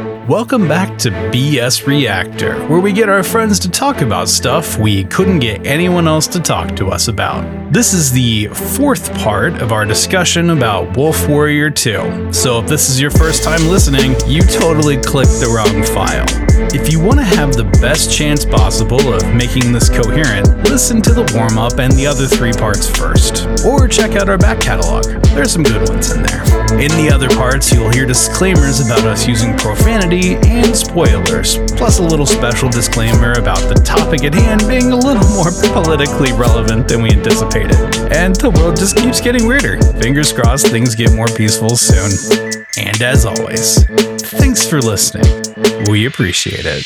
Welcome back to BS Reactor, where we get our friends to talk about stuff we couldn't get anyone else to talk to us about. This is the fourth part of our discussion about Wolf Warrior 2. So if this is your first time listening, you totally clicked the wrong file. If you want to have the best chance possible of making this coherent, listen to the warm up and the other three parts first. Or check out our back catalog. There's some good ones in there. In the other parts, you'll hear disclaimers about us using profanity and spoilers, plus a little special disclaimer about the topic at hand being a little more politically relevant than we anticipated. And the world just keeps getting weirder. Fingers crossed things get more peaceful soon. And as always, thanks for listening. We appreciate it.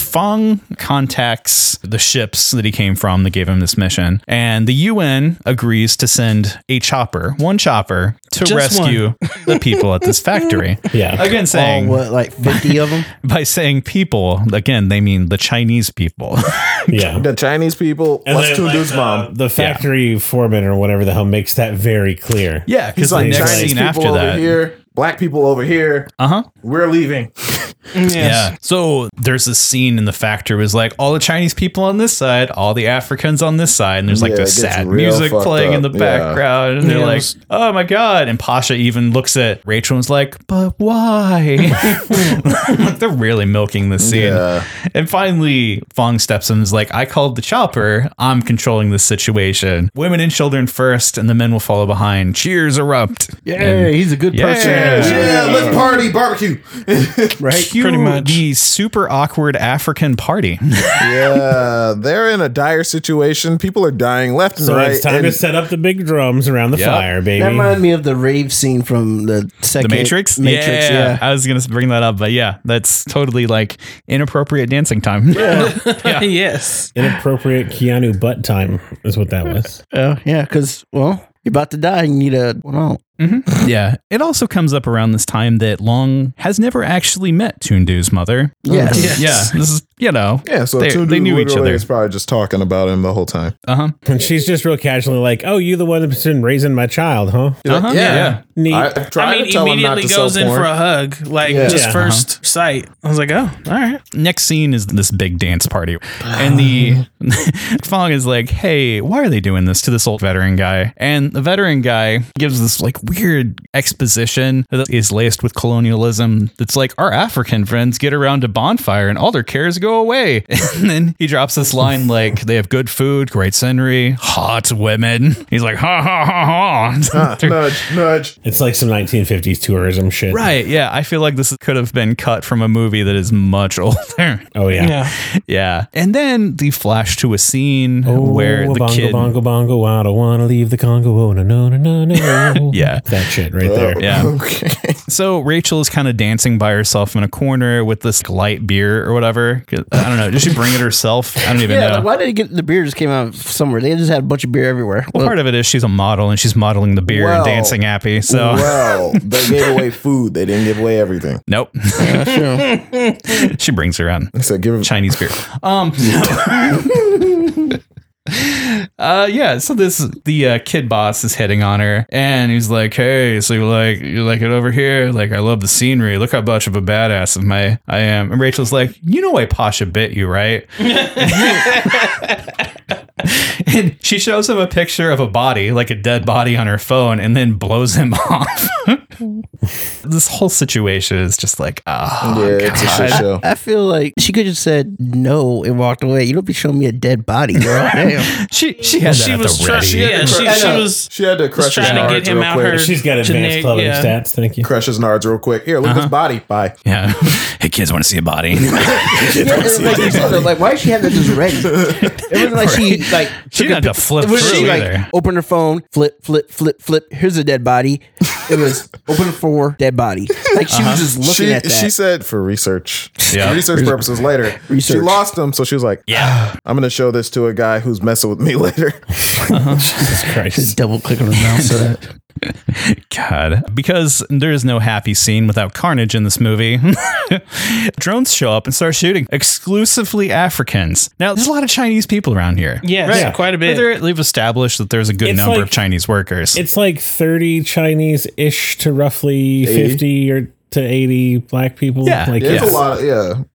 Fong contacts the ships that he came from that gave him this mission, and the UN agrees to send a chopper, one chopper, to Just rescue the people at this factory. Yeah. Again, All saying what, like fifty of them? by saying people, again, they mean the Chinese people. Yeah. The Chinese people, And plus then, Tundu's like, mom. The factory foreman or whatever the hell makes that very clear. yeah, because He's the like next Chinese scene people after over that. here, black people over here. Uh huh. We're leaving. Mm, yeah. So there's this scene in the factory was like all the Chinese people on this side, all the Africans on this side, and there's like Yeah, this sad music fucked playing in the yeah. background, and they're Yeah, like, "Oh my god!" And Pasha even looks at Rachel and is like, "But why?" like they're really milking this scene. Yeah. And finally, Fong steps in and is like, "I called the chopper. I'm controlling this situation. Women and children first, and the men will follow behind. Cheers erupt." Yeah, he's a good Yeah. person. Yeah, let's party, barbecue. Right? cue Pretty much. the super awkward African party. yeah, they're in a dire situation. People are dying left and So right. it's time and- to set up the big drums around the Yep. fire, baby. That reminded me of the rave scene from the The Matrix? Matrix, yeah. I was going to bring that up, but yeah, that's totally like inappropriate dancing time. Yeah. yes. Inappropriate Keanu butt time is what that was. Uh, yeah, because well, you're about to die. You need a well, Mm-hmm. yeah. It also comes up around this time that Long has never actually met Tundu's mother. yeah, Yes. Yeah. This is, you know, yeah, so they, Tundu they knew each literally other. is probably just talking about him the whole time. Uh huh. And she's just real casually like, "Oh, you the one that's been raising my child, huh?" Uh-huh. yeah. Yeah. Neat. I I mean, to tell him not immediately goes in porn. for a hug, like Yeah. just Yeah. 1st sight. I was like, oh, all right. Next scene is this big dance party. And the Fong is like, hey, why are they doing this to this old veteran guy? And the veteran guy gives this like weird exposition that is laced with colonialism. That's like, our African friends get around a bonfire and all their cares go away. And then he drops this line like, they have good food, great scenery, hot women. He's like, ha ha ha ha. Ah, nudge, nudge. it's like some 1950s tourism shit. Right. Yeah. I feel like this could have been cut from a movie that is much older. Oh yeah. Yeah. Yeah. And then the flash to a scene Oh, where the bongo, kid. bongo, bongo. I don't want to leave the Congo. Oh no, no, no, no, no. Yeah. that shit right there. Yeah. Okay. So Rachel is kind of dancing by herself in a corner with this light beer or whatever. 'Cause- I don't know. Did she bring it herself? I don't even yeah. know. Like, why did it get the beer? Just came out somewhere. They just had a bunch of beer everywhere. well, part of it is she's a model and she's modeling the beer and dancing happy. So Well, they gave away food. They didn't give away everything. nope. Yeah, sure. she brings her around I said, give him. Chinese beer. Um. Uh yeah, so this the uh, kid boss is hitting on her, and he's like, "Hey, so you like you like it over here? Like, I love the scenery. Look how much of a badass of my I am." And Rachel's like, "You know, why Pasha bit you, right?" and she shows him a picture of a body, like a dead body, on her phone, and then blows him off. this whole situation is just like, oh, yeah, it's a shit show. I feel like she could have said no and walked away. You don't be showing me a dead body, girl. Damn. she she had that She at was the trying. ready. Yeah, she, I she was. She had to crush his to nards get him real out quick. her- She's got advanced Genetic- clothing yeah. stats. Thank you. Crush his nards real quick. Here, look at Uh-huh. this body. Bye. Yeah. hey, kids want to see a body. Yeah, like, you like, why did she have that just ready? It wasn't like she like She took a didn't have to flip it wasn't through she like opened her phone, flip, flip, flip, flip. Here's a dead body. It was open for dead body. Like she was uh-huh. just looking She, at that. she said for research, Yeah. research purposes later. She Research. lost him, so she was like, yeah. "I'm gonna show this to a guy who's messing with me later." Jesus Christ. double click on the mouse. So that God, because there's no happy scene without carnage in this movie. Drones show up and start shooting exclusively Africans. Now, there's a lot of Chinese people around here. Yes, Right. quite a bit. they're- They've established that there's a good It's number like- of Chinese workers. It's like 30 Chinese ish to roughly 50 or to 80 black people. Yeah. Like, Yeah, it's Yeah. a lot. Of,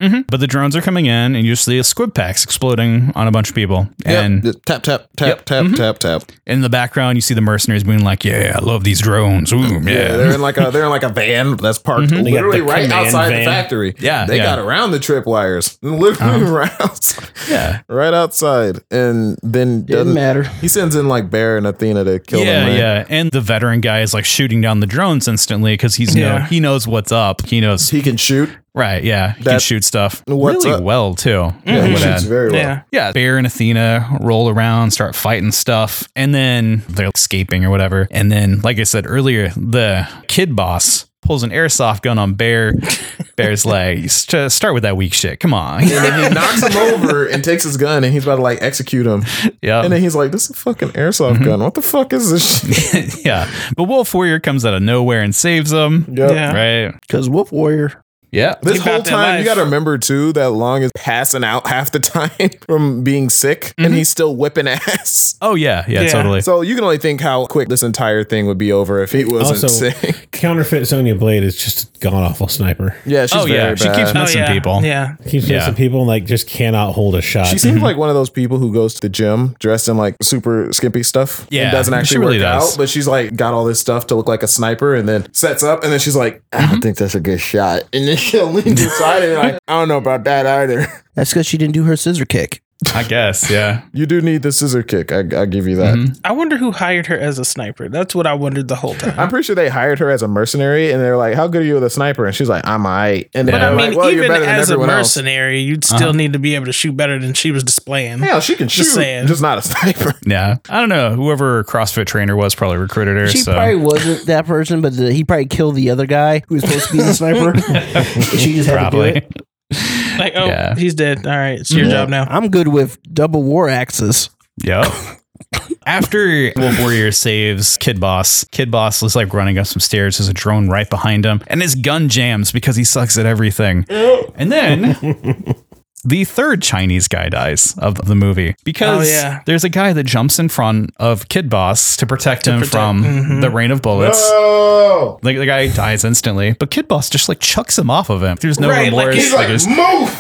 yeah. But the drones are coming in, and you see a squib packs exploding on a bunch of people. And Yep. tap tap tap Yep. tap Mhm. tap tap. in the background, you see the mercenaries being like, "Yeah, I love these drones. Ooh, Yeah, yeah." they're in like a they're in like a van that's parked mm-hmm. They got literally the right command outside van. the factory. Yeah, they yeah. got around the tripwires, literally uh-huh. right outside, yeah. right outside, and then doesn't matter. He sends in like Bear and Athena to kill yeah, them. right? yeah, and the veteran guy is like shooting down the drones instantly because he's know Yeah. he knows what's up. He knows He can shoot. right. Yeah, he can shoot stuff really up? well too. Yeah, I he shoots add. very well. yeah. Yeah, Bear and Athena roll around, start fighting stuff, and then they're escaping or whatever. And then, like I said earlier, the kid boss pulls an airsoft gun on Bear. Bear's like, "St- start with that weak shit. Come on. And then he knocks him over and takes his gun and he's about to like execute him. yeah. And then he's like, "This is a fucking airsoft Mm-hmm. gun. What the fuck is this shit?" yeah. But Wolf Warrior comes out of nowhere and saves him. Yep. Yeah. Right. Because Wolf Warrior. Yeah. This He whole time, you got to remember too that Long is passing out half the time from being sick, and mm-hmm. he's still whipping ass. Oh, yeah. Yeah, Yeah. totally. So you can only think how quick this entire thing would be over if he wasn't Also- sick. counterfeit Sonya Blade is just a god awful sniper. Yeah, she's oh, yeah. very She bad. keeps Oh, missing yeah. people. Yeah. Keeps Yeah. missing people and like just cannot hold a shot. She seems mm-hmm. like one of those people who goes to the gym dressed in like super skimpy stuff Yeah, and doesn't actually really work does. out, but she's like got all this stuff to look like a sniper and then sets up and then she's like, ah, I don't think that's a good shot. And then she'll lean to the side and like, I don't know about that either. That's because she didn't do her scissor kick. I guess. Yeah. You do need the scissor kick. I, I'll give you that. Mhm. I wonder who hired her as a sniper. That's what I wondered the whole time. I'm pretty sure they hired her as a mercenary and they're like, How good are you with a sniper? And she's like, I'm alright. And then But But I they're mean, like, well, you're even better than as a everyone else. mercenary, you'd still need to be able to shoot better than she was displaying. Hell, she can shoot, Just saying. just not a sniper. Yeah. I don't know. Whoever CrossFit trainer was probably recruited her. She so. probably wasn't that person, but the, he probably killed the other guy who was supposed to be the sniper. she just had to do Probably. it. Like, oh, Yeah. he's dead. All right, it's your Yeah. job now. I'm good with double war axes. Yep. After Wolf Warrior saves Kid Boss, Kid Boss is like running up some stairs. There's a drone right behind him, and his gun jams because he sucks at everything. And then the third Chinese guy dies of the movie because Oh, yeah. there's a guy that jumps in front of Kid Boss to protect him protect- from mhm. the rain of bullets. Oh, Like the guy dies instantly, but Kid Boss just like chucks him off of him. There's no Right, remorse. Like, he's it's, like, move.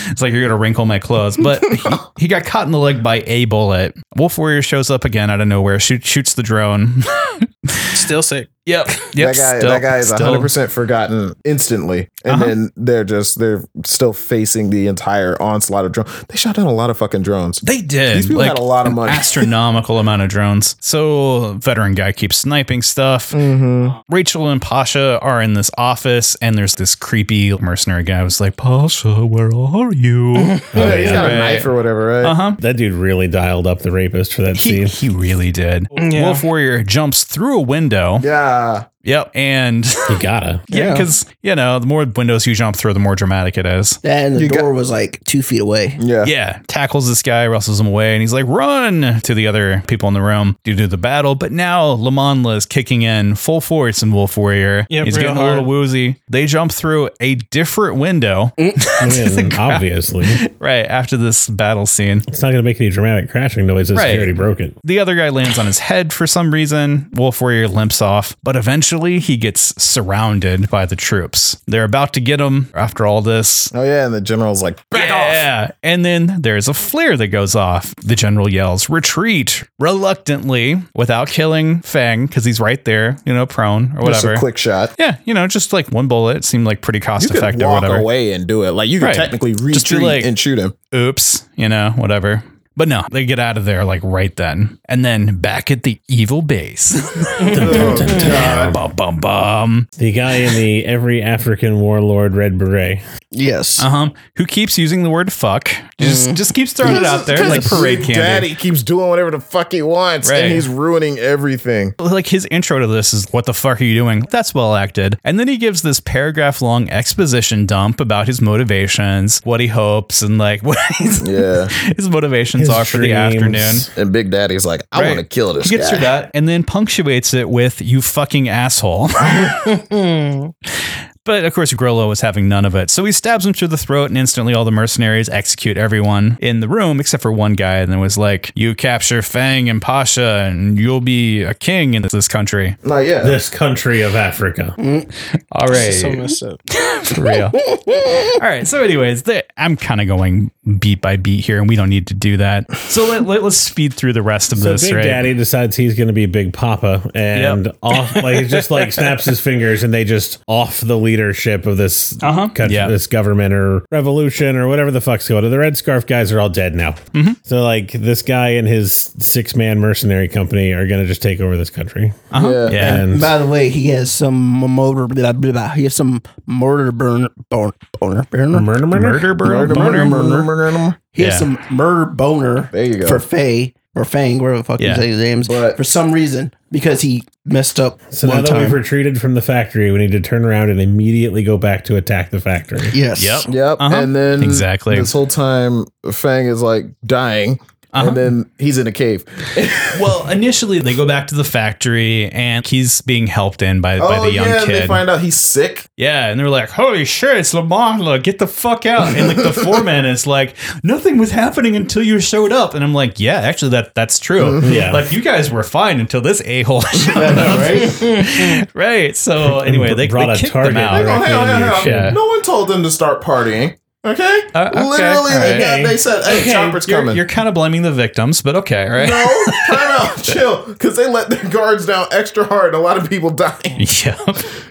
it's like you're gonna wrinkle my clothes. But he, he got caught in the leg by a bullet. Wolf Warrior shows up again out of nowhere, shoot, shoots the drone. Still sick. Yep. Yep. that guy, still- that guy is still- hundred percent forgotten instantly, and Uh-huh. then they're just they're still facing the entire onslaught of drones. They shot down a lot of fucking drones. They did. These people had a lot of money. astronomical amount of drones. So veteran guy keeps sniping stuff. Mm-hmm. Rachel and Pasha are in this office, and there's this creepy mercenary guy who's like, Pasha, where are you? Yeah, he's got Right. a knife or whatever, right? uh huh. that dude really dialed up the rapist for that He, scene. he really did. Yeah. Wolf Warrior jumps through a window. Yeah, uh, Yep. And You gotta. yeah, Yeah. because, you know, the more windows you jump through, the more dramatic it is. And the You got- door was like two feet away. yeah, Yeah, tackles this guy, wrestles him away, and he's like, run to the other people in the room due to the battle. But now Lamanla is kicking in full force in Wolf Warrior. Yep, he's real getting a little woozy. They jump through a different window mm. I mean, obviously. right after this battle scene. It's not gonna make any dramatic crashing noise. It's Right. already broken. The other guy lands on his head for some reason. Wolf Warrior limps off, but eventually he gets surrounded by the troops. They're about to get him after all this. Oh yeah, and the general's like, back off. yeah. And then there's a flare that goes off. The general yells, retreat reluctantly without killing Fang because he's right there, you know, prone or Just whatever. a quick shot. yeah, you know, just like one bullet seemed like pretty cost effective or walk whatever. away and do it. Like you could Right. technically Just retreat like- and shoot him. Oops, you know, whatever. But no, they get out of there like right then. And then back at the evil base. bum, bum, bum. The guy in the every African warlord red beret. Yes. Uh huh. Who keeps using the word fuck? Just just keeps throwing it out there like parade candy. Daddy keeps doing whatever the fuck he wants, Right. and he's ruining everything. like his intro to this is what the fuck are you doing that's well acted and then he gives this paragraph long exposition dump about his motivations what he hopes and like what he's, Yeah. his motivations plans are for the afternoon. And Big Daddy's like, I Right. want to kill this He gets guy. through that and then punctuates it with "you fucking asshole." but of course, Grillo was having none of it, so he stabs him through the throat, and instantly all the mercenaries execute everyone in the room except for one guy, and then was like, "You capture Fang and Pasha, and you'll be a king in this country." Not yet. This country of Africa. Mm. All right, So messed up. for real. All right. So, anyways, the, I'm kind of going beat by beat here, and we don't need to do that. So let, let, us speed through the rest of So this. Big right? Daddy decides he's going to be Big Papa, and Yep. off like he just like snaps his fingers, and they just off the leadership of this Uh-huh. country, Yeah. this government or revolution or whatever the fuck's going. on. The Red Scarf guys are all dead now. Mm-hmm. So like this guy and his six man mercenary company are going to just take over this country. Uh-huh. Yeah. Yeah. And By the way, he has some motor. Blah, blah, blah. He has some murder burner. Boner. Boner. burner? murder, murder, Murder, bro. Murder, Boner. murder, murder, murder. He Yeah. has some murder boner. There you go. For Faye or Fang, whatever the fuck Yeah. you say his names. But- for some reason, because he messed up So now one that we've retreated from the factory, we need to turn around and immediately go back to attack the factory. yes. Yep. Yep. Uh-huh. And then Exactly. this whole time, Fang is like dying. Uh-huh. And then he's in a cave. Well, initially they go back to the factory, and he's being helped in by, by oh, the young yeah. kid. They find out he's sick. yeah, and they're like, "Holy shit, it's Lamala! Get the fuck out!" And like the foreman is like, "Nothing was happening until you showed up." And I'm like, "Yeah, actually, that that's true. Yeah. like you guys were fine until this a hole showed up, right? right. So anyway, they, Brought they a kicked target them out. Directly hang on, hang on, into your hang on. shed. No one told them to start partying. Okay? Uh, okay, Literally, all they, got, they said, hey, Okay, Chopper's You're, coming. you're kind of blaming the victims, but okay, right? no, time out, chill. Because they let their guards down extra hard. and A lot of people died. Yeah.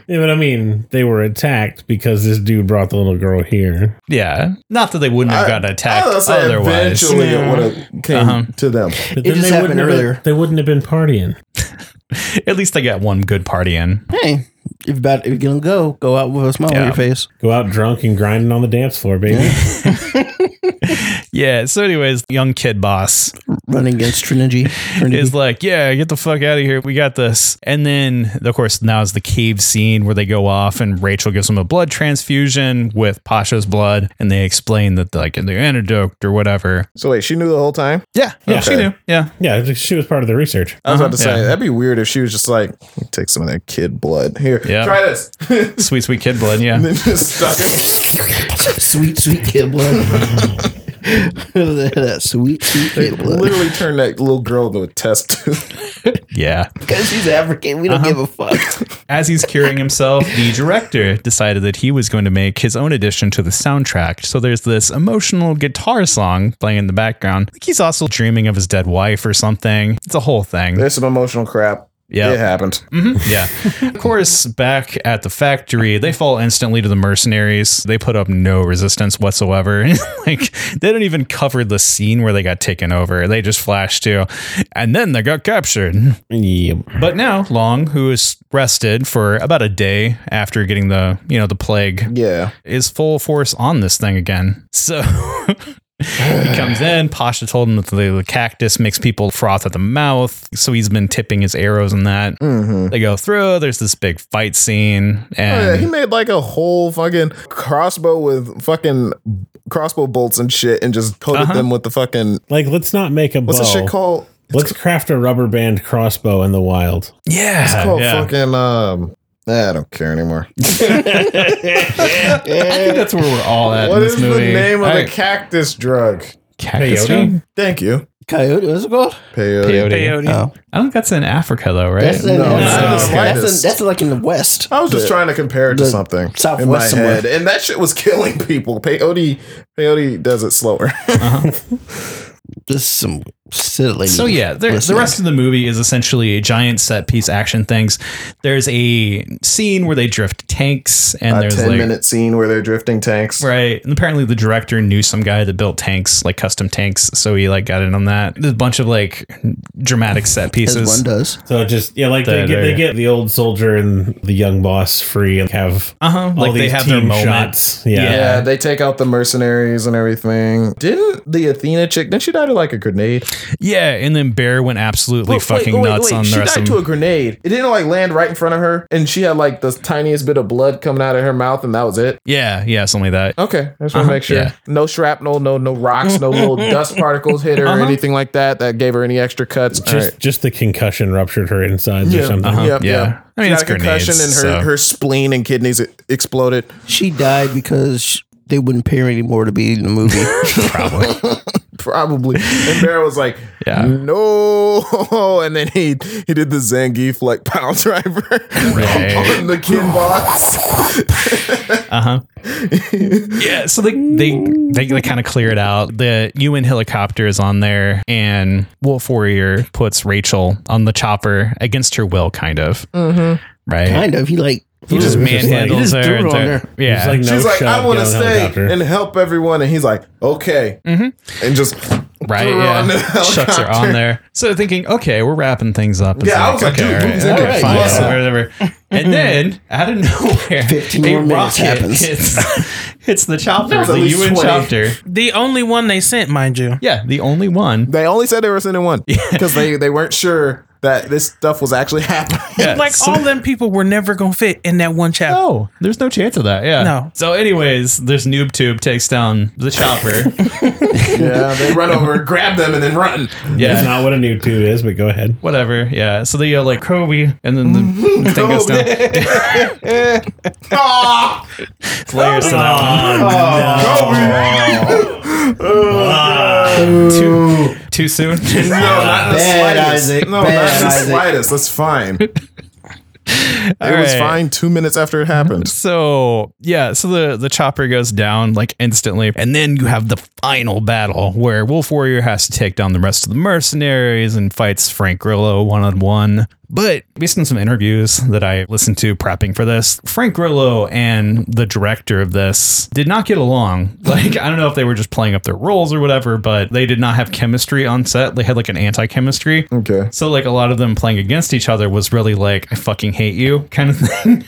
Yeah, but I mean, they were attacked because this dude brought the little girl here. Yeah. Not that they wouldn't have gotten attacked I was gonna say otherwise. Eventually, it would have came Uh-huh. to them. But It just they happened wouldn't have been- earlier. they wouldn't have been partying. At least they got one good party in. Hey, if you're, about, if you're gonna go, go out with a smile Yeah. on your face. Go out drunk and grinding on the dance floor, baby. Yeah. So, anyways, young kid boss Running against Trinity. Trinity. is like, "Yeah, get the fuck out of here. We got this." And then, of course, now is the cave scene where they go off, and Rachel gives them a blood transfusion with Pasha's blood, and they explain that like the antidote or whatever. So wait, she knew the whole time. Yeah. Yeah. She knew. Yeah. yeah, she was part of the research. I was about to Uh-huh, say yeah. that'd be weird if she was just like, take some of that kid blood here. Yeah. Try this. Sweet, sweet kid blood. Yeah. then just stuck it. sweet, sweet kid blood. that sweet, sweet They blood. literally turned that little girl into a test tube. Yeah. Because he's African, we don't Uh-huh. give a fuck. As he's curing himself, the director decided that he was going to make his own addition to the soundtrack. So there's this emotional guitar song playing in the background. Like he's also dreaming of his dead wife or something. It's a whole thing. There's some emotional crap. Yeah. It happened. Mm-hmm. Yeah. of course, back at the factory, they fall instantly to the mercenaries. They put up no resistance whatsoever. like, they don't even cover the scene where they got taken over. They just flash to, and then they got captured. Yep. But now, Long, who is rested for about a day after getting the, you know, the plague, Yeah. is full force on this thing again. So he comes in. Pasha told him that the, the cactus makes people froth at the mouth. So he's been tipping his arrows in that. Mm-hmm. They go through. There's this big fight scene. Oh, yeah, And he made like a whole fucking crossbow with fucking crossbow bolts and shit, and just coated Uh-huh. them with the fucking Like, let's not make a what's bow. the shit called? Let's craft a rubber band crossbow in the wild. yeah. It's called yeah. fucking um. I don't care anymore. I think that's where we're all at What in is movie. the name of I- the cactus drug? cactus Peyote? drug? Thank you. Coyote, what's it called? Peyote. Peyote. Peyote. Oh, I think that's in Africa though, right? that's, in, No, uh, that's, not that's, in- that's like in the west. I was just The- trying to compare it to the something in my Southwest somewhere. head, and that shit was killing people. Peyote, peyote does it slower. Uh-huh. Just some silly. So yeah, there, the rest of the movie is essentially a giant set piece action things. There's a scene where they drift tanks, and a there's ten like minute scene where they're drifting tanks. right. And apparently the director knew some guy that built tanks, like custom tanks, so he like got in on that. There's a bunch of like dramatic set as pieces. one does. So just yeah, like they The- get they the- get the old soldier and the young boss free and have Uh huh. all Like they these have their team moment. shots. Yeah. Yeah, they take out the mercenaries and everything. Didn't the Athena chick? Didn't she die to like a grenade? Yeah, and then Bear went absolutely Wait, fucking wait, wait, nuts wait. on She the rest died of to a grenade. It didn't like land right in front of her, and she had like the tiniest bit of blood coming out of her mouth, and that was it. yeah, yeah, something like that. Okay, I just want to Uh-huh, make sure. yeah. No shrapnel, no no rocks, no little dust particles hit her or Uh-huh. anything like that that gave her any extra cuts. Just right. just the concussion ruptured her insides Yeah, or something. Uh-huh. yeah, yeah. yeah. I mean, She it's had a concussion, and her so- her spleen and kidneys exploded. She died because they wouldn't pay her anymore to be in the movie. Probably. Probably. And Bear was like, Yeah. no. And then he he did the Zangief like power driver Right. on the kid box. Uh huh. yeah. So they they they, they kind of clear it out. The UN helicopter is on there, and Wolf Warrior puts Rachel on the chopper against her will, kind of. Mm-hmm. Right. kind of. He like He just He was just like- manhandles he just her. threw it on to- there. Yeah. He's like, no She's like, shot, I want to stay helicopter. and help everyone. And he's like, okay. Mm-hmm. And just right. threw her on Yeah. Shuts her on there. So thinking, okay, we're wrapping things up. It's Yeah, I was like, okay, dude, all right, movies okay, ended. fine, Awesome. whatever. And then out of nowhere, 15 a more minutes rocket happens. hits, hits the chopper, was the least UN 20. chopter. The only one they sent, mind you. Yeah, the only one. They only said they were sending one because they, they weren't sure that this stuff was actually happening. Yeah, Like so- all them people were never gonna fit in that one chapter. No, there's no chance of that. Yeah. No. So, anyways, this noob tube takes down the chopper. yeah, they run over, grab them, and then run. That's yeah. not what a noob tube is, but go ahead. Whatever. Yeah. So they yell like Kobe, and then the thing goes down. Layers to that Oh, one. Too too soon. No, not in the Bad, slightest. Isaac. No, Bad, not in the Isaac. slightest. That's fine. It All was right. fine two minutes after it happened. So yeah, so the the chopper goes down like instantly, and then you have the final battle where Wolf Warrior has to take down the rest of the mercenaries and fights Frank Grillo one on one. But based on some interviews that I listened to prepping for this, Frank Grillo and the director of this did not get along. Like I don't know if they were just playing up their roles or whatever, but they did not have chemistry on set. They had like an anti-chemistry. Okay. So like a lot of them playing against each other was really like I fucking hate you kind of thing.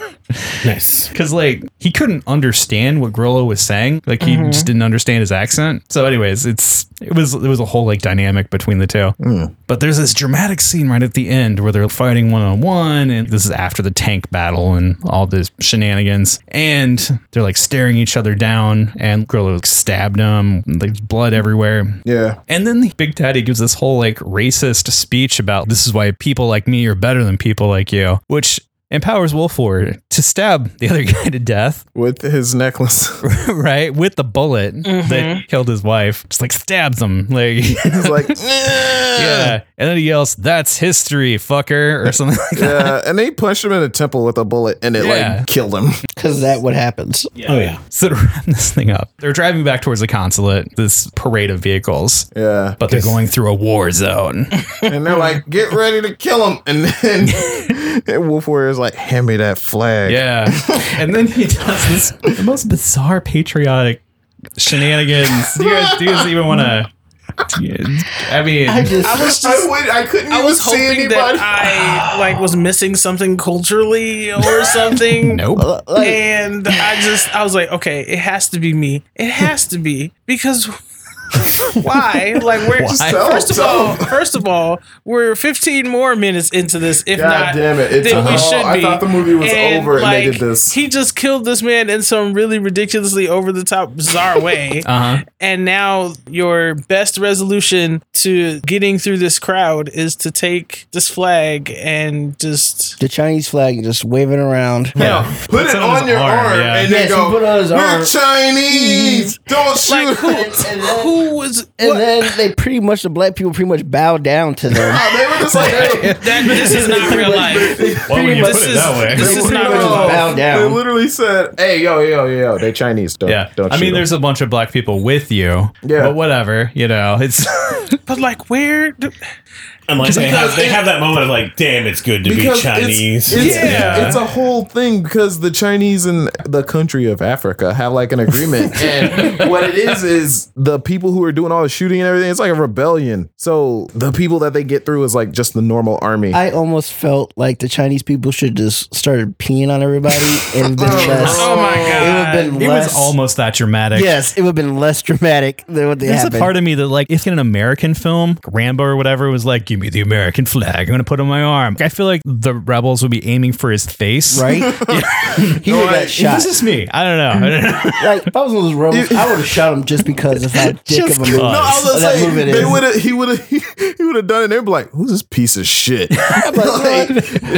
Nice. Because like he couldn't understand what Grillo was saying, like he mm-hmm. just didn't understand his accent. So, anyways, it's it was it was a whole like dynamic between the two. Mm. But there's this dramatic scene right at the end where they're fighting one on one, and this is after the tank battle and all this shenanigans, and they're like staring each other down, and Grillo stabbed him, there's blood everywhere. Yeah. And then the Big Daddy gives this whole like racist speech about this is why people like me are better than people like you, which empowers Wolf Warrior to stab the other guy to death, With his necklace. right? With the bullet that mm-hmm. killed his wife. Just like stabs him. Like He's like, Yeah. And then he yells, That's history, fucker, or something like that. yeah. And they punched him in the temple with a bullet and it Yeah. like killed him. Because that what happens. Oh yeah. So to wrap this thing up, they're driving back towards the consulate, this parade of vehicles. Yeah. But they're going through a war zone. And they're like, get ready to kill them!" And then and Wolf is like, hand me that flag. Yeah. and then he does this the most bizarre patriotic shenanigans. Do you guys, do you guys even want to? I mean, I just I was just I, wait, I couldn't I even was see hoping anybody. that I like was missing something culturally or something. nope. uh, And I just I was like, okay, it has to be me. It has to be because why? Like we're Why? first of all, first of all, we're 15 more minutes into this, if God not damn it. It's- than we should I be. thought the movie was over and they did this. He just killed this man in some really ridiculously over the top bizarre way. Uh huh. and now your best resolution to getting through this crowd is to take this flag and just the Chinese flag and just wave it around. Now, put It's it on on your arm, arm, yeah. and Yes, then go, he put on his we're arm." Chinese. Don't shoot. like who, And then- who was And what? then they pretty much the black people pretty much bow down to them. they were just like, that, this is not real life. Well, when you This put it is- that way. this is not real life. bow They literally said, "Hey, yo, yo, yo, they Chinese. Don't, Yeah. don't." I shoot mean, 'em." there's a bunch of black people with you. Yeah. But whatever, you know, it's. But like, where? Do, And like they have, they have that moment of like, damn, it's good to be Because Chinese. It's, it's, Yeah. it's a whole thing because the Chinese in the country of Africa have like an agreement. and what it is is the people who are doing all the shooting and everything, it's like a rebellion. So the people that they get through is like just the normal army. I almost felt like the Chinese people should just started peeing on everybody and been oh, less. Oh my It would god. have been It less. was almost that dramatic. yes, it would have been less dramatic than what they There's a happened. part of me that, like, if in an American film, Rambo or whatever it was like, "Give me the American flag. I'm gonna put it on my arm." I feel like the rebels would be aiming for his face. right? he would have shot. This is me. I don't know. I don't know. Like if I was one of those rebels, I would have shot him just because of how dick Just of a movie no, I was of that gonna movie it say they is. would have he would have he, would have done it. They'd be like, "Who's this piece of shit? Like,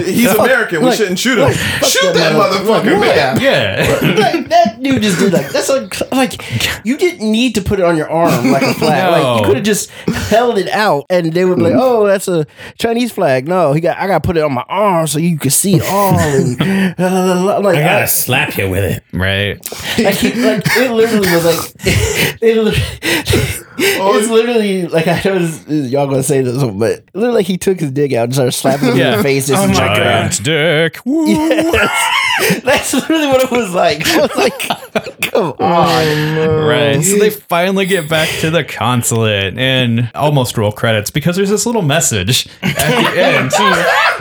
he's American. We like- shouldn't shoot him. like, shoot that that motherfucker, Yeah. man." yeah. like that dude just did like that's like like you didn't need to put it on your arm like a flag. Like No. you could have just held it out and they would be like, mm. "Oh, that's a Chinese flag." No, he got I got to put it on my arm so you can see it all. And like I I, gotta slap you with it. Right. like, he, like it literally was like it literally, oh, it's literally like I know this, y'all gonna say this, but literally like he took his dick out and started slapping him in the face. Just Oh my check it out. Giant dick. Woo. That's literally what it was like. I was like, come oh, on. Right. So they finally get back to the consulate and almost roll credits because there's this little message at the end.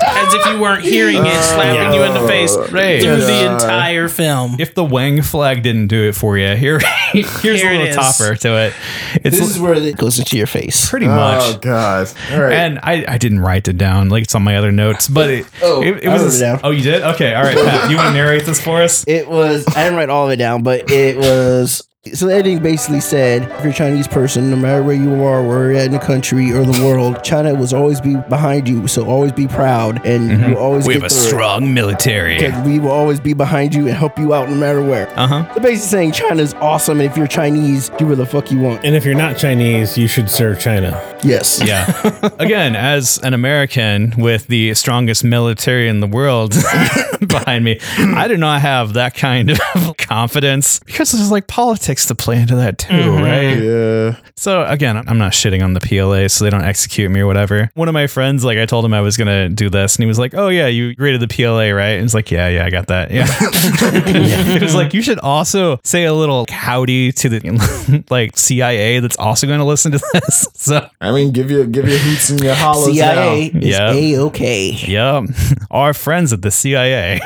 As if you weren't hearing it slapping you in the face uh, Right. through the entire film. If the Wang flag didn't do it for you, here here's Here a little is. topper to it. It's This is where it goes into your face. pretty oh, much. Oh god! All right. And I, I didn't write it down like it's on my other notes, but it, Oh, it, it I was. wrote it down. Oh, you did? Okay, all right. Pat, you want to narrate this for us? It was, I didn't write all of it down, but it was, so the ending basically said if you're a Chinese person, no matter where you are, where you're at in the country or the world, China will always be behind you. So always be proud and you always Mm-hmm. We get have a through it. strong military. Because we will always be behind you and help you out no matter where. Uh huh. They're basically saying China's awesome, and if you're Chinese, do whatever the fuck you want. And if you're not Chinese, you should serve China. Yes. Yeah. Again, as an American with the strongest military in the world behind me, I do not have that kind of confidence because there's like politics to play into that too, mm-hmm. right? yeah. So again, I'm not shitting on the PLA so they don't execute me or whatever. One of my friends, like I told him I was gonna do this, and he was like, "Oh yeah, you rated the PLA, right?" And he's like, "Yeah, yeah, I got that." Yeah. He was like, "You should also say a little howdy to the like CIA that's also going to listen to this." So I mean, give you give your hoots and your hollows CIA now. is Yeah. a okay. yeah, our friends at the CIA.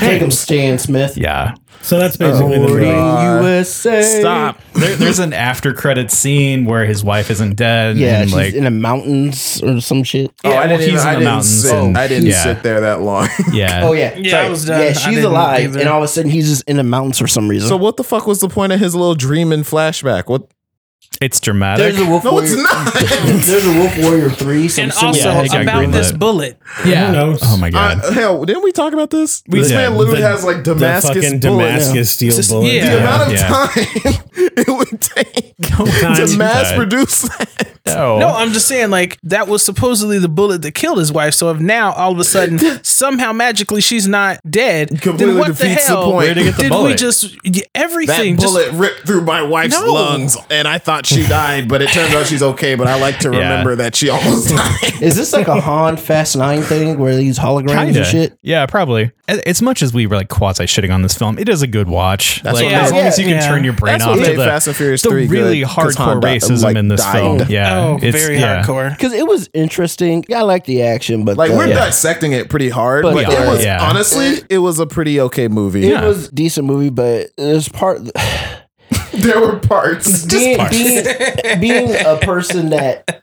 Take them, Stan Smith. yeah. So that's basically the Boarding movie. USA. Stop. There, there's an after credit scene where his wife isn't dead. Yeah, and she's like in the mountains or some shit. Oh, Yeah, I well, didn't. he's even, in the didn't mountains Sit, and- I didn't yeah. sit there that long. yeah. Oh yeah, Yeah, Sorry. I was done. Yeah, she's alive, either. and all of a sudden he's just in the mountains for some reason. so what the fuck was the point of his little dream and flashback? What? It's dramatic. there's a Wolf No, it's Warrior. not. there's a Wolf Warrior three. Some And similar- also Yeah, he got about this greenlit. bullet. yeah. Who knows? Oh my god. Uh, hell, didn't we talk about this? We this man literally The- has like The Damascus fucking bullets. Damascus steel Just- bullet. yeah. The amount of Yeah. time it would take time to to mass produce that. no. No, I'm just saying, like, that was supposedly the bullet that killed his wife. So if now all of a sudden, somehow magically she's not dead, Completely then what the defeats the hell? point. Where'd get the did we just y- That everything? bullet just ripped through my wife's No. lungs, and I thought she died, but it turns out she's okay. But I like to Yeah. remember that she almost died. Is this like a Han Fast Nine thing where these holograms Kinda. and shit? Yeah, probably. As as much as we were like quasi shitting on this film, it is a good watch. That's like what as made- long as you can yeah. turn your brain That's off what to made the, Fast and Furious the 3 really good, 'cause hardcore Han died- racism like, in this died. film. Yeah, oh, it's- very yeah. hardcore. Because it was interesting. Yeah, I like the action, but Like the- we're Yeah. dissecting it pretty hard, But but, yeah. it was Yeah. honestly it was a pretty okay movie. it was a decent movie, but there's part There were parts. being, being, being a person that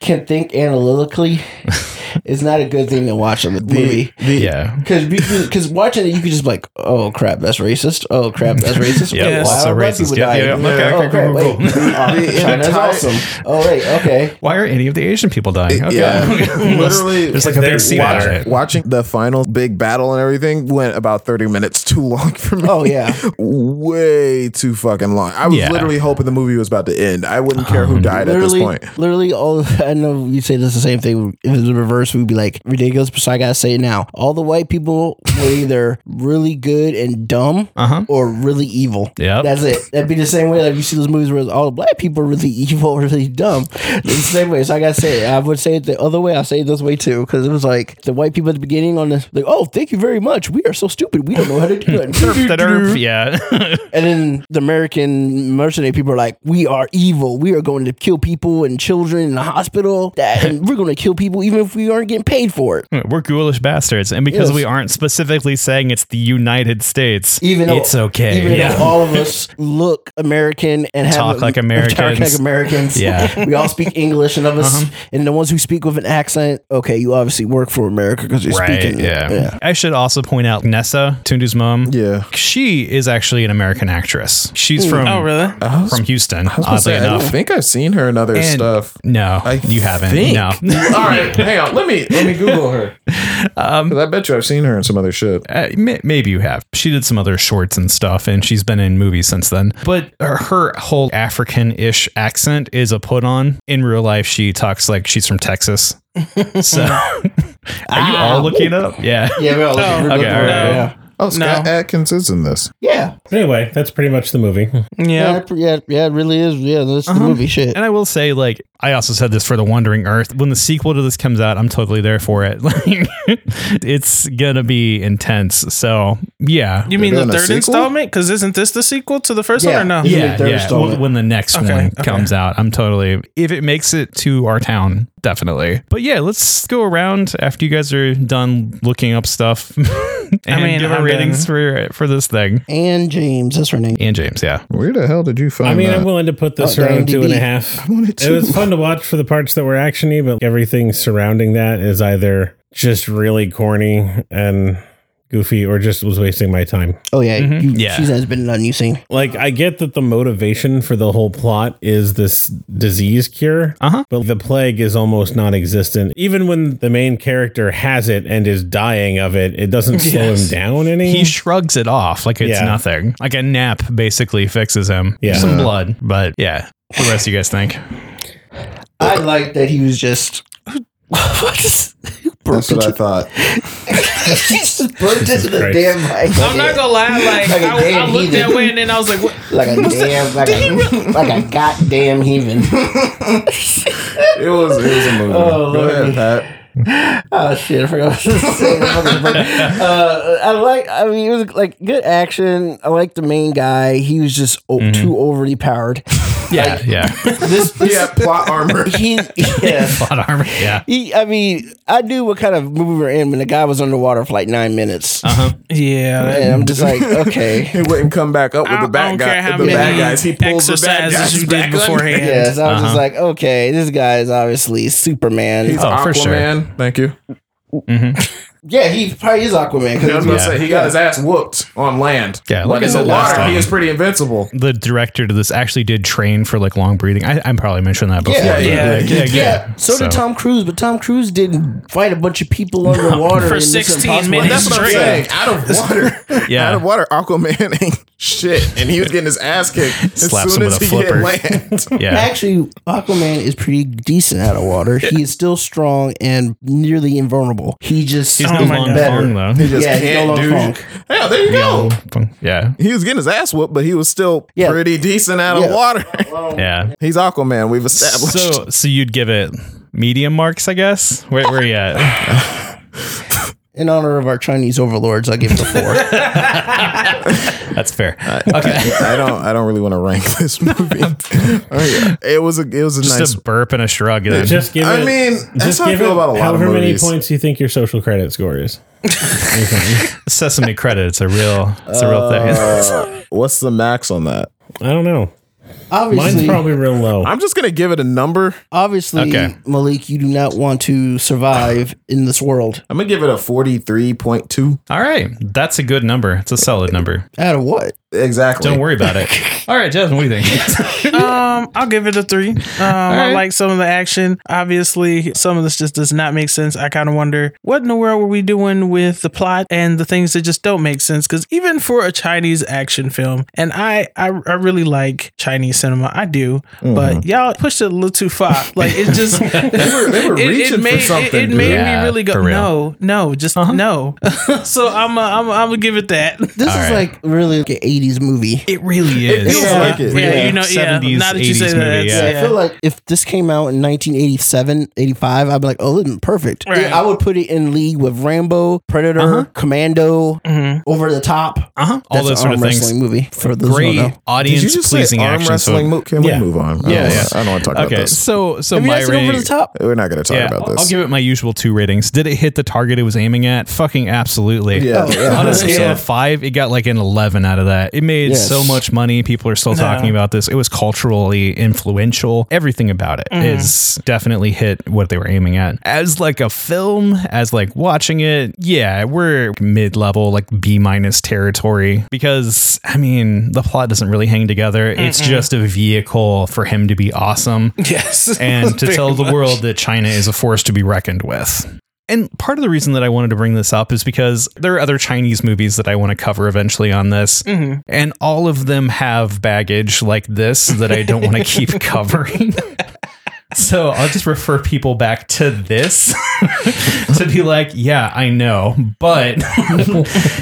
can think analytically is not a good thing to watch on the movie. yeah. Because because watching it, you could just be like, oh crap, that's racist. Oh crap, that's racist. Yeah, Wait, Yes. why also are black racist. people Yeah, yeah, okay, oh okay, crap, cool, wait, cool, cool. uh, China's awesome. Oh wait, okay. Why are any of the Asian people dying? Okay. Yeah, literally. There's like a big scene watch- about. Watching the final big battle and everything went about 30 minutes too long for me. Oh yeah. Way too fucking long. I was Yeah. literally hoping the movie was about to end. I wouldn't care who died at this literally, point. literally, all I know you say this the same thing. If it was the reverse, we would be like ridiculous. So I gotta say it now. All the white people were either really good and dumb Uh-huh. or really evil. Yep. That's it. That'd be the same way like you see those movies where all the black people are really evil, or really dumb. It's the same way. So I gotta say it. I would say it the other way. I say it this way too because it was like the white people at the beginning on this, like, oh, thank you very much. We are so stupid. We don't know how to do it. Derp, da, derp, yeah. And then the American mercenary people are like, we are evil. We are going to kill people and children in the hospital. That, and we're going to kill people even if we aren't getting paid for it. We're ghoulish bastards, and because Yes. we aren't specifically saying it's the United States, Even though, it's okay. Even yeah. though all of us look American and have Talk like Americans. talk like Americans. Yeah. we all speak English, and of us, uh-huh. and the ones who speak with an accent. Okay, you obviously work for America because you're Right. speaking. Yeah. I should also point out Nessa, Tundu's mom. Yeah. She is actually an American actress. She's hmm. from Oh, really? I was, from Houston. I was Oddly say, I don't think I've seen her in other And- stuff. No, I you haven't. think. No. All right, hang on. Let me let me Google her. Um, I bet you I've seen her in some other shit. Uh, may- maybe you have. She did some other shorts and stuff, and she's been in movies since then. But her, her whole African-ish accent is a put on. In real life, she talks like she's from Texas. So, are you all looking up? Yeah. yeah, we're all looking, Oh, we're okay, all right right. Yeah, Oh, Scott No. Adkins is in this. yeah, Anyway, that's pretty much the movie. yeah, Yeah. yeah, yeah. It really is. Yeah, that's Uh-huh. the movie. Shit. And I will say, like, I also said this for The Wandering Earth. When the sequel to this comes out, I'm totally there for it. Like, it's gonna be intense. So, yeah. You mean the doing a third installment? Because isn't this the sequel to the first Yeah. one or no? Yeah. yeah, yeah. When, when the next Okay, one okay. comes out, I'm totally if it makes it to our town, definitely. But yeah, let's go around after you guys are done looking up stuff and mean, give our I'm ratings done. for for this thing. And James, that's her name. And James, yeah, Where the hell did you find I mean, that? I'm willing to put this Oh, around two and a IMDb. half. I wanted It was fun to watch for the parts that were actiony, but everything surrounding that is either just really corny and goofy or just was wasting my time. Oh yeah, Mhm. you, Yeah. She has been none you seen. Like, I get that the motivation for the whole plot is this disease cure, Uh-huh. but the plague is almost non existent. Even when the main character has it and is dying of it, it doesn't slow him down any. he shrugs it off like it's Yeah. nothing. Like a nap basically fixes him. Yeah. some blood, but yeah. What the rest of you guys think? I like that he was just. what is? That's what I thought. just burnt into the Christ. damn mic. I'm not gonna lie, like, Like a I, I damn looked that way and then I was like, what? like a damn, like a, like a goddamn heathen. It was it was a movie. Oh, Go ahead, Pat. Oh shit! I forgot what I was saying. uh, I like. I mean, it was like good action. I like the main guy. He was just o- too overly powered. Yeah, yeah. This, He had plot armor. he, yeah. Plot armor. Yeah. He, I mean, I knew what kind of movie we're in when the guy was underwater for like nine minutes, Uh-huh. Yeah. and I'm just like, okay. He wouldn't come back up with I the bad don't guy. care how the bad many guys. He pulls the bad guys you did back under. beforehand. Yeah, so I was Uh-huh. just like, okay, this guy is obviously Superman. He's Oh, for sure. Thank you. Mm-hmm. Yeah, he probably is Aquaman. 'cause I was about to Yeah. say he got his ass whooped on land. Yeah, but like in the said water, time. he is pretty invincible. the director to this actually did train for like long breathing. I, I probably mentioned that before. Yeah, but, yeah, like, yeah, yeah, so, did Tom Cruise, but Tom Cruise didn't fight a bunch of people underwater For 16 minutes That's what I'm straight. saying. Out of water, Yeah. out of water, Aquaman ain't shit, and he was getting his ass kicked as Slaps soon him as with a he hit flipper. land. Yeah. Actually, Aquaman is pretty decent out of water. He is still strong and nearly invulnerable. He just He's Oh no my long God. fong though. He just Yeah, can't no do. long Yeah, there you go. Yeah. He was getting his ass whooped, but he was still Yeah. pretty decent out Yeah. of water. Yeah. He's Aquaman. We've established. So so you'd give it medium marks, I guess? Where where you at? in honor of our Chinese overlords, I give it a four. That's fair. Okay. I don't. I don't really want to rank this movie. Oh, yeah. It was a. It was a Just nice. a burp and a shrug then. Just give I it. mean, that's just how I give feel it about a lot of however many movies. points you think your social credit score is. Sesame credit. It's a real it's a real thing. Uh, what's the max on that? I don't know. Mine's probably real low. I'm just gonna give it a number. obviously, Okay. Malik, you do not want to survive in this world. I'm gonna give it a 43.2. All right. That's a good number. It's a solid number. Out of what? Exactly. Don't worry about it. All right, Jasmine, what do you think? um, I'll give it a three. Um, I like some of the action. Obviously, some of this just does not make sense. I kind of wonder what in the world were we doing with the plot and the things that just don't make sense. Because even for a Chinese action film, and I, I, I really like Chinese cinema, I do, but y'all pushed it a little too far. Like it just they were- they were reaching for made, something, It, it made Yeah, me really go real. no, no, just no. so I'm, uh, I'm, I'm gonna give it that. This is right. like really like an 80s movie. it really is. feels Yeah. like it. Yeah, Yeah. you know, yeah. 70s, Now that you say 80s that, movie, yeah. I feel like if this came out in 1987, 85, I'd be like, oh, this is perfect. Right. I would put it in league with Rambo, Predator, Uh-huh. Commando, Mhm. Over the Top. Uh huh. All That's those an sort of arm things. wrestling movie for those who Great don't. Did you audience just say pleasing arm action. wrestling? So, Mo- Can Yeah. we move on? I Yeah, don't, yeah. I don't want to talk about okay, this. so so Have my guys seen Over the. Top? We're not going to talk Yeah, about this. I'll give it my usual two ratings. Did it hit the target it was aiming at? Fucking absolutely. Yeah. On a scale of five, it got like an 11 out of that. It made Yes. so much money. People are still talking about this. It was culturally influential. Everything about it mm-hmm. is definitely hit what they were aiming at. As like a film, as like watching it, yeah, we're mid level, like B minus territory because, I mean, the plot doesn't really hang together. It's just a vehicle for him to be awesome Yes. and to Very tell the world that China is a force to be reckoned with. And part of the reason that I wanted to bring this up is because there are other Chinese movies that I want to cover eventually on this. Mm-hmm. And all of them have baggage like this that I don't want to keep covering. So I'll just refer people back to this to be like, yeah, I know, but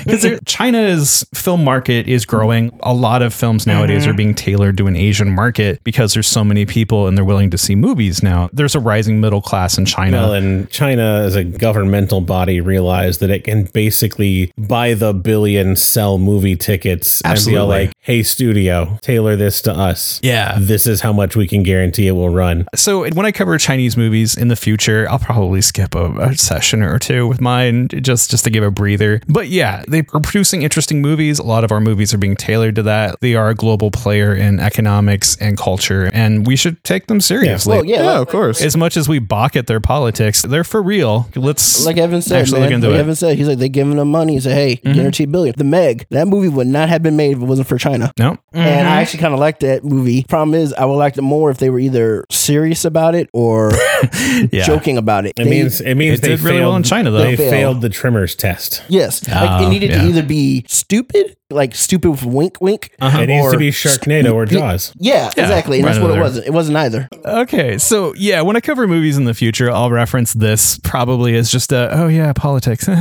because China's film market is growing. A lot of films nowadays Mm-hmm. are being tailored to an Asian market because there's so many people and they're willing to see movies now. There's a rising middle class in China. Well, and China, as a governmental body, realized that it can basically buy the billion sell movie tickets and be all Absolutely. like, "Hey, studio, tailor this to us. Yeah. this is how much we can guarantee it will run." So when I cover Chinese movies in the future, I'll probably skip a, a session or two with mine just just to give a breather. But yeah, they are producing interesting movies. A lot of our movies are being tailored to that. They are a global player in economics and culture, and we should take them seriously. Well, yeah, yeah, like, of course. As much as we balk at their politics, they're for real. Let's like Evan said, actually man. look into Like it. Evan said, he's like they're giving them money. He said, "Hey, Mm-hmm. guarantee a billion. The Meg, that movie would not have been made if it wasn't for China." No, And I mm-hmm. actually kind of like that movie. Problem is, I would like it more if they were either serious about it or yeah. joking about it. It They- means it means It they did really failed, well in China, though. They Failed. failed the Tremors test. yes, like it Oh, needed yeah. to either be stupid, like stupid wink, wink. Uh-huh. It needs to be Sharknado or Jaws. Yeah, Yeah, exactly. And right that's what over it wasn't. It wasn't either. Okay, so yeah, when I cover movies in the future, I'll reference this probably as just a oh yeah, politics.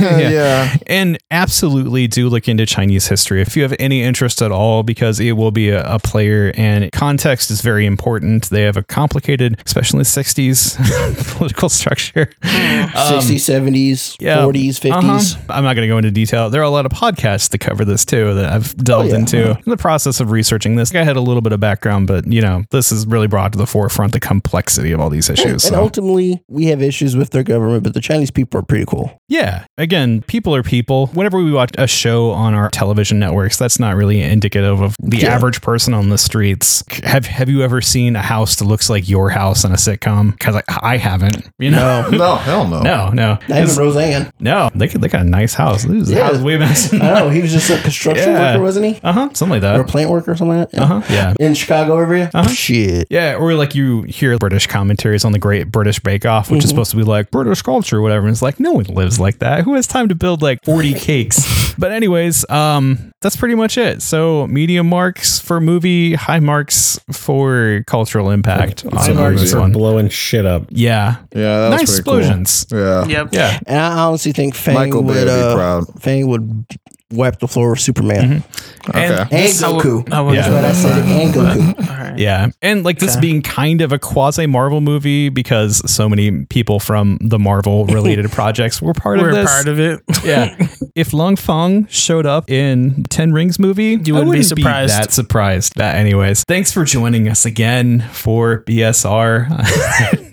Yeah. And absolutely do look into Chinese history if you have any interest at all, because it will be a, a player and context is very important. They have a complicated, especially in the 60s, political structure. Sixties, seventies, forties, fifties. Uh-huh. I'm not going to go into detail. There are a lot of podcasts that cover this too that I've delved Oh, yeah. into. Uh-huh. In the process of researching this, I had a little bit of background, but you know, this has really brought to the forefront the complexity of all these issues. And so. ultimately, we have issues with their government, but the Chinese people are pretty cool. Yeah. Again, people are people. Whenever we watch a show on our television networks, that's not really indicative of the Yeah. average person on the streets. Have Have you ever seen a house that looks like your house on a sitcom? Because I, I haven't. You know. no, hell no. No, no, Not even Roseanne. no. They could, they got a nice house. This is Yeah. house we mentioned. I. He was just a construction Yeah. worker, wasn't he? Uh huh. Something like that. Or a that. plant worker or something like that? Uh huh. Yeah. In Chicago area? Uh-huh. Shit. Yeah, or like you hear British commentaries on the Great British Bake Off, which is supposed to be like British culture or whatever. And it's like no one lives like that. Who has time to build like 40 cakes? But anyways, um, that's pretty much it. So medium marks for movie, high marks for cultural impact on Some marks this are one. blowing shit up. Yeah, Yeah, that was nice pretty cool. explosions. Yeah. Yep. Yeah, And I honestly think Fang Michael Bay would would be uh, proud. Fang would wipe the floor with Superman. Mm-hmm. Okay. and And I would- Goku. I would- That's what I said. And Goku. All right. Yeah. And like this Okay. being kind of a quasi Marvel movie because so many people from the Marvel related projects were part We're of this. part of it. yeah. If Long Fong showed up in Ten Rings movie, You wouldn't be wouldn't surprised. that surprised. But anyways, thanks for joining us again for BSR.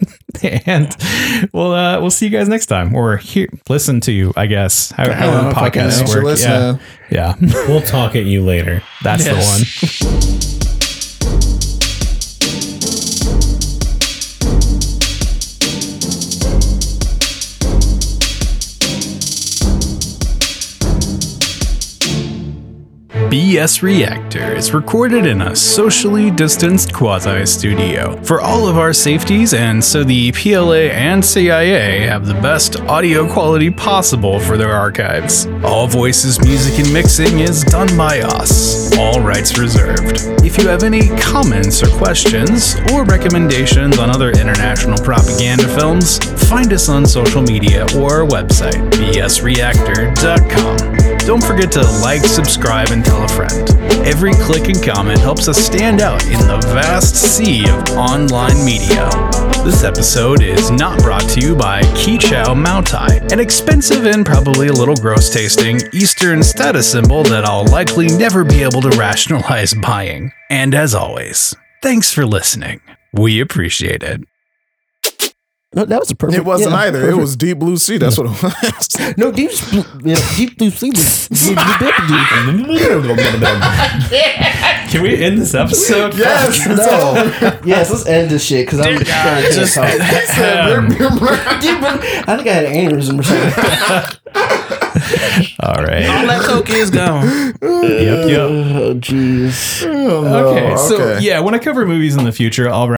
and we'll uh, we'll see you guys next time or hear listen to you, I guess. How, how know if I can podcasts work. Yeah. yeah. We'll talk at you later. That's Yes. the one. BS Reactor is recorded in a socially distanced quasi studio for all of our safeties, and so the PLA and CIA have the best audio quality possible for their archives. All voices, music, and mixing is done by us, all rights reserved. If you have any comments or questions, or recommendations on other international propaganda films, find us on social media or our website, bsreactor.com. Don't forget to like, subscribe, and tell a friend. Every click and comment helps us stand out in the vast sea of online media. This episode is not brought to you by Kweichow Moutai, an expensive and probably a little gross tasting Eastern status symbol that I'll likely never be able to rationalize buying. And as always, thanks for listening. We appreciate it. No, that was a perfect. It wasn't yeah, either. It was Deep Blue Sea. That's what it was. no deep blue. Yeah, deep blue sea was. Can we end this episode? yes. no. yes, let's end this shit because I'm trying to just- talk. I think I had an aneurysm or something. All right. All that coke is gone. yep. Yep. Oh, jeez. Oh, no. Okay. So yeah, when I cover movies in the future, I'll